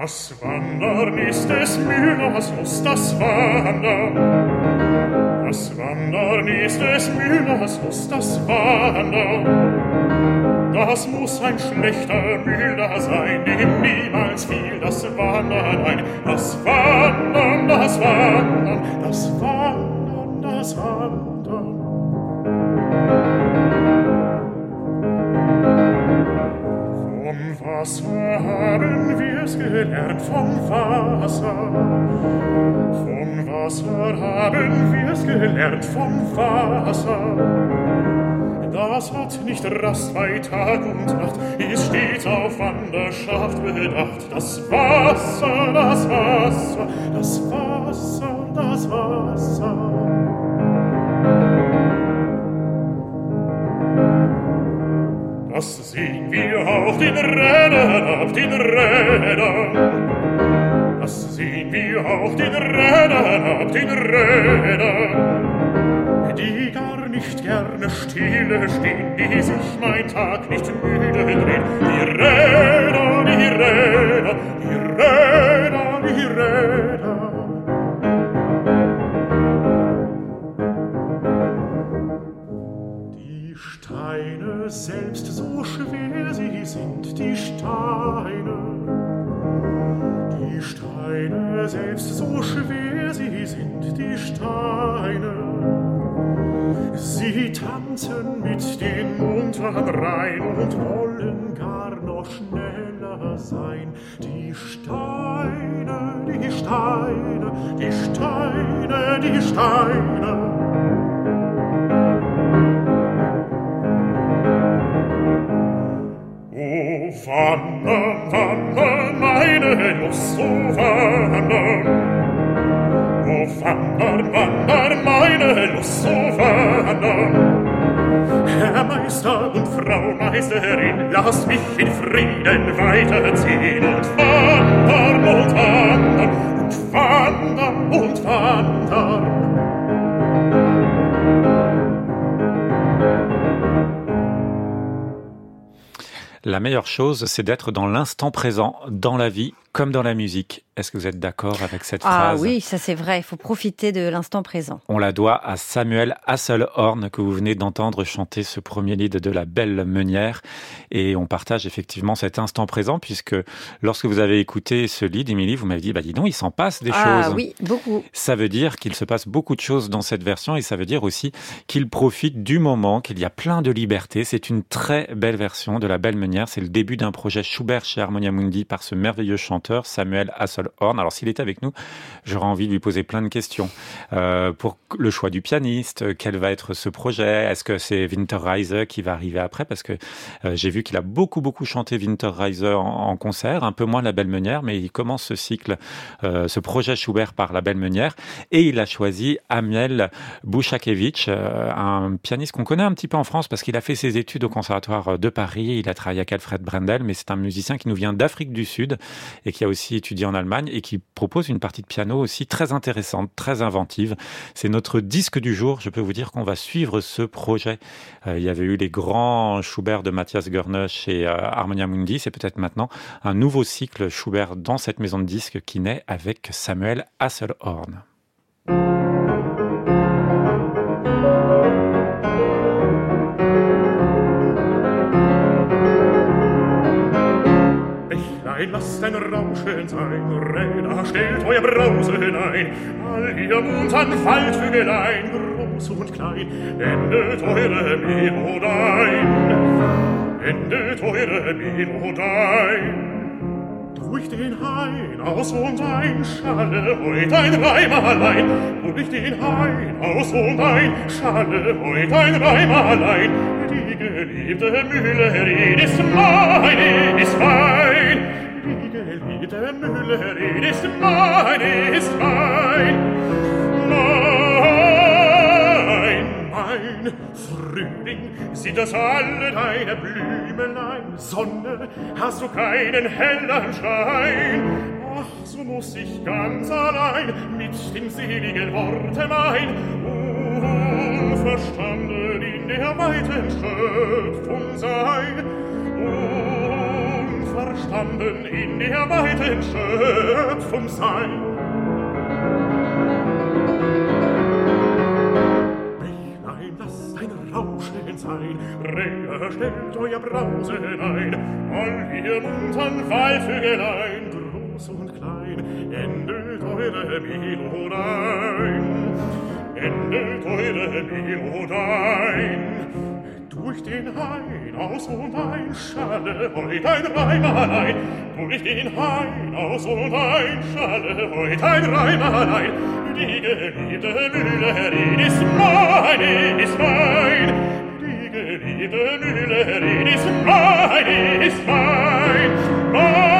Das Wandern ist des Müllers Lust, das Wandern. Das Wandern ist des Müllers Lust, das Wandern. Das muss ein schlechter Müller sein, dem niemals fiel das Wandern ein. Das Wandern, das Wandern, das Wandern, das Wandern. Gelernt, vom Wasser. Vom Wasser haben wir's gelernt, vom Wasser. Das hat nicht Rast bei Tag und Nacht, ist stets auf Wanderschaft bedacht. Das Wasser, das Wasser, das Wasser, das Wasser. was sehen wir auf den Rädern, auf den Rädern. Was sehen wir auf den Rädern, auf den Rädern. Die gar nicht gerne stille stehen, die sich mein Tag nicht müde drehen. Die Räder, die Räder, die Räder. Sie tanzen mit den munteren Reihen und wollen gar noch schneller sein. Die Steine, die Steine, die Steine, die Steine. O wandern, wandern, meine Lust, o wandern. O wandern, wandern, meine Lust, o wandern. Meister und Frau Meisterin, lasst mich in Frieden weiterziehen und wandern und wandern und wandern und wandern. La meilleure chose, c'est d'être dans l'instant présent, dans la vie, comme dans la musique. Est-ce que vous êtes d'accord avec cette Ah phrase oui, ça c'est vrai, il faut profiter de l'instant présent. On la doit à Samuel Hasselhorn que vous venez d'entendre chanter ce premier lead de La Belle Meunière. Et on partage effectivement cet instant présent puisque lorsque vous avez écouté ce lead, Émilie, vous m'avez dit, bah dis donc, il s'en passe des ah choses. oui, beaucoup. Ça veut dire qu'il se passe beaucoup de choses dans cette version et ça veut dire aussi qu'il profite du moment, qu'il y a plein de liberté. C'est une très belle version de La Belle Meunière. C'est le début d'un projet Schubert chez Harmonia Mundi par ce merveilleux chanteur Samuel Hasselhorn. Alors s'il était avec nous, j'aurais envie de lui poser plein de questions. Euh, pour le choix du pianiste, quel va être ce projet? Est-ce que c'est Winterreise qui va arriver après? Parce que euh, j'ai vu qu'il a beaucoup beaucoup chanté Winterreise en, en, concert, un peu moins La Belle Meunière, mais il commence ce cycle, euh, ce projet Schubert par La Belle Meunière, et il a choisi Amiel Bouchakevich, un pianiste qu'on connaît un petit peu en France parce qu'il a fait ses études au Conservatoire de Paris, il a travaillé avec Alfred Brendel, mais c'est un musicien qui nous vient d'Afrique du Sud qui a aussi étudié en Allemagne et qui propose une partie de piano aussi très intéressante, très inventive. C'est notre disque du jour. Je peux vous dire qu'on va suivre ce projet. Euh, il y avait eu les grands Schubert de Matthias Görne chez euh, Harmonia Mundi. C'est peut-être maintenant un nouveau cycle Schubert dans cette maison de disques qui naît avec Samuel Hasselhorn. Bächlein, lasst ein Rauschen sein, Räder, stellt euer Brause hinein, all ihr muntern Waldvögelein, groß und klein, endet eure Melodein, endet eure Melodein. Durch den Hain aus und ein schalle heut ein Reim allein. Durch den Hain aus und ein schalle heut ein Reim allein. Die geliebte ist mein, ist mein. Die ist mein, ist mein. Mein, mein Frühling, sind das alle deine Blümelein? Sonne, hast du keinen hellen Schein? Ach, so muss ich ganz allein mit dem seligen Worte mein, unverstanden in der weiten Schöpfung sein, verstanden in der weiten Schöpfung sein. Bächlein, lasst ein Rauschen sein, Rehe, stellt euer Brausen ein, all ihr muntern Waldvögelein, groß und klein, endet eure Melodein, endet eure Melodein durch den Hain aus und ein, schalle heut ein Reimerlein, Durch den Hain aus und ein, schalle heut ein Reimerlein, Die geliebte Müllerin ist mein, ist mein. Die geliebte Müllerin ist mein, ist mein, mein.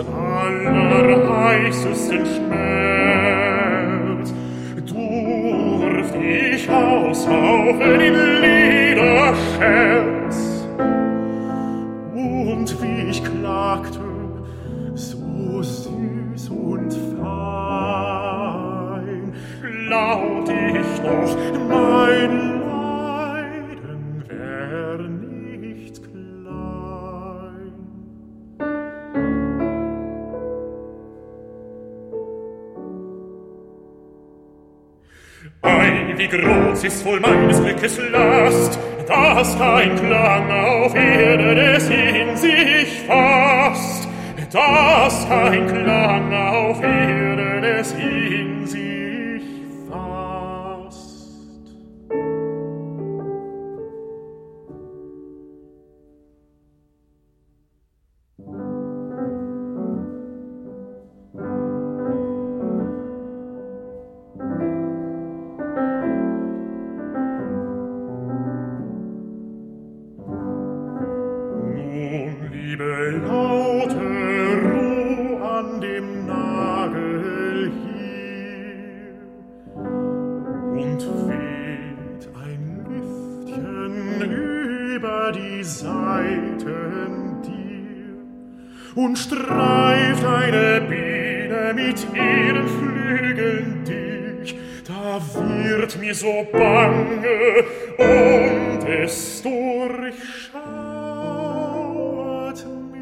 und allerheißesten Schmerz. Durft ich aushauchen im groß ist wohl meines Glückes Last, dass kein Klang auf Erde des in sich fasst, dass kein Klang auf Erde und streift eine Biene mit ihren Flügeln dich. Da wird mir so bange und es durchschaut mich.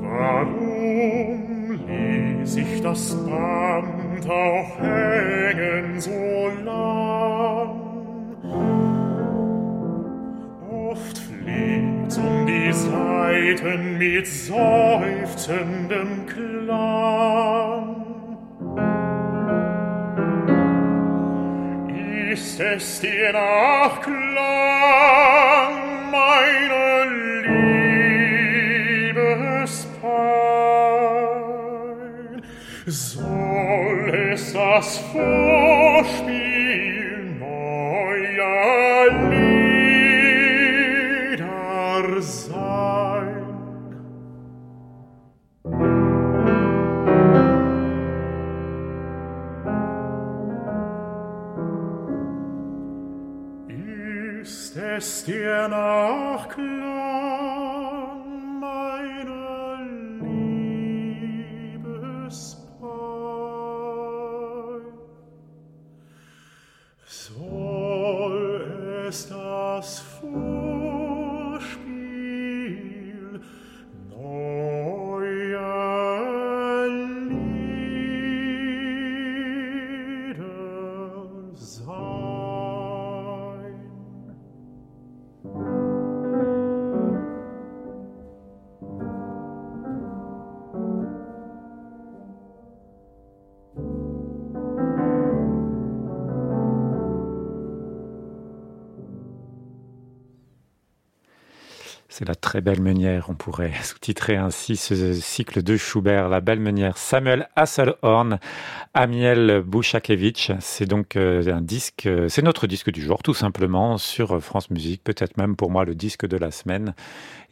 Warum ließ ich das Band auch hängen so lang? Seiten mit seufzendem Klang. Ist es dir nach Klang, meine Liebespein? Soll es das Vorspiel parc C'est la très belle meunière, on pourrait sous-titrer ainsi ce cycle de Schubert, la belle meunière. Samuel Hasselhorn, Amiel Bouchakevich, c'est donc euh, un disque, euh, c'est notre disque du jour tout simplement sur France Musique, peut-être même pour moi le disque de la semaine.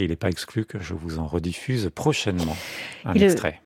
Et il n'est pas exclu que je vous en rediffuse prochainement un extrait.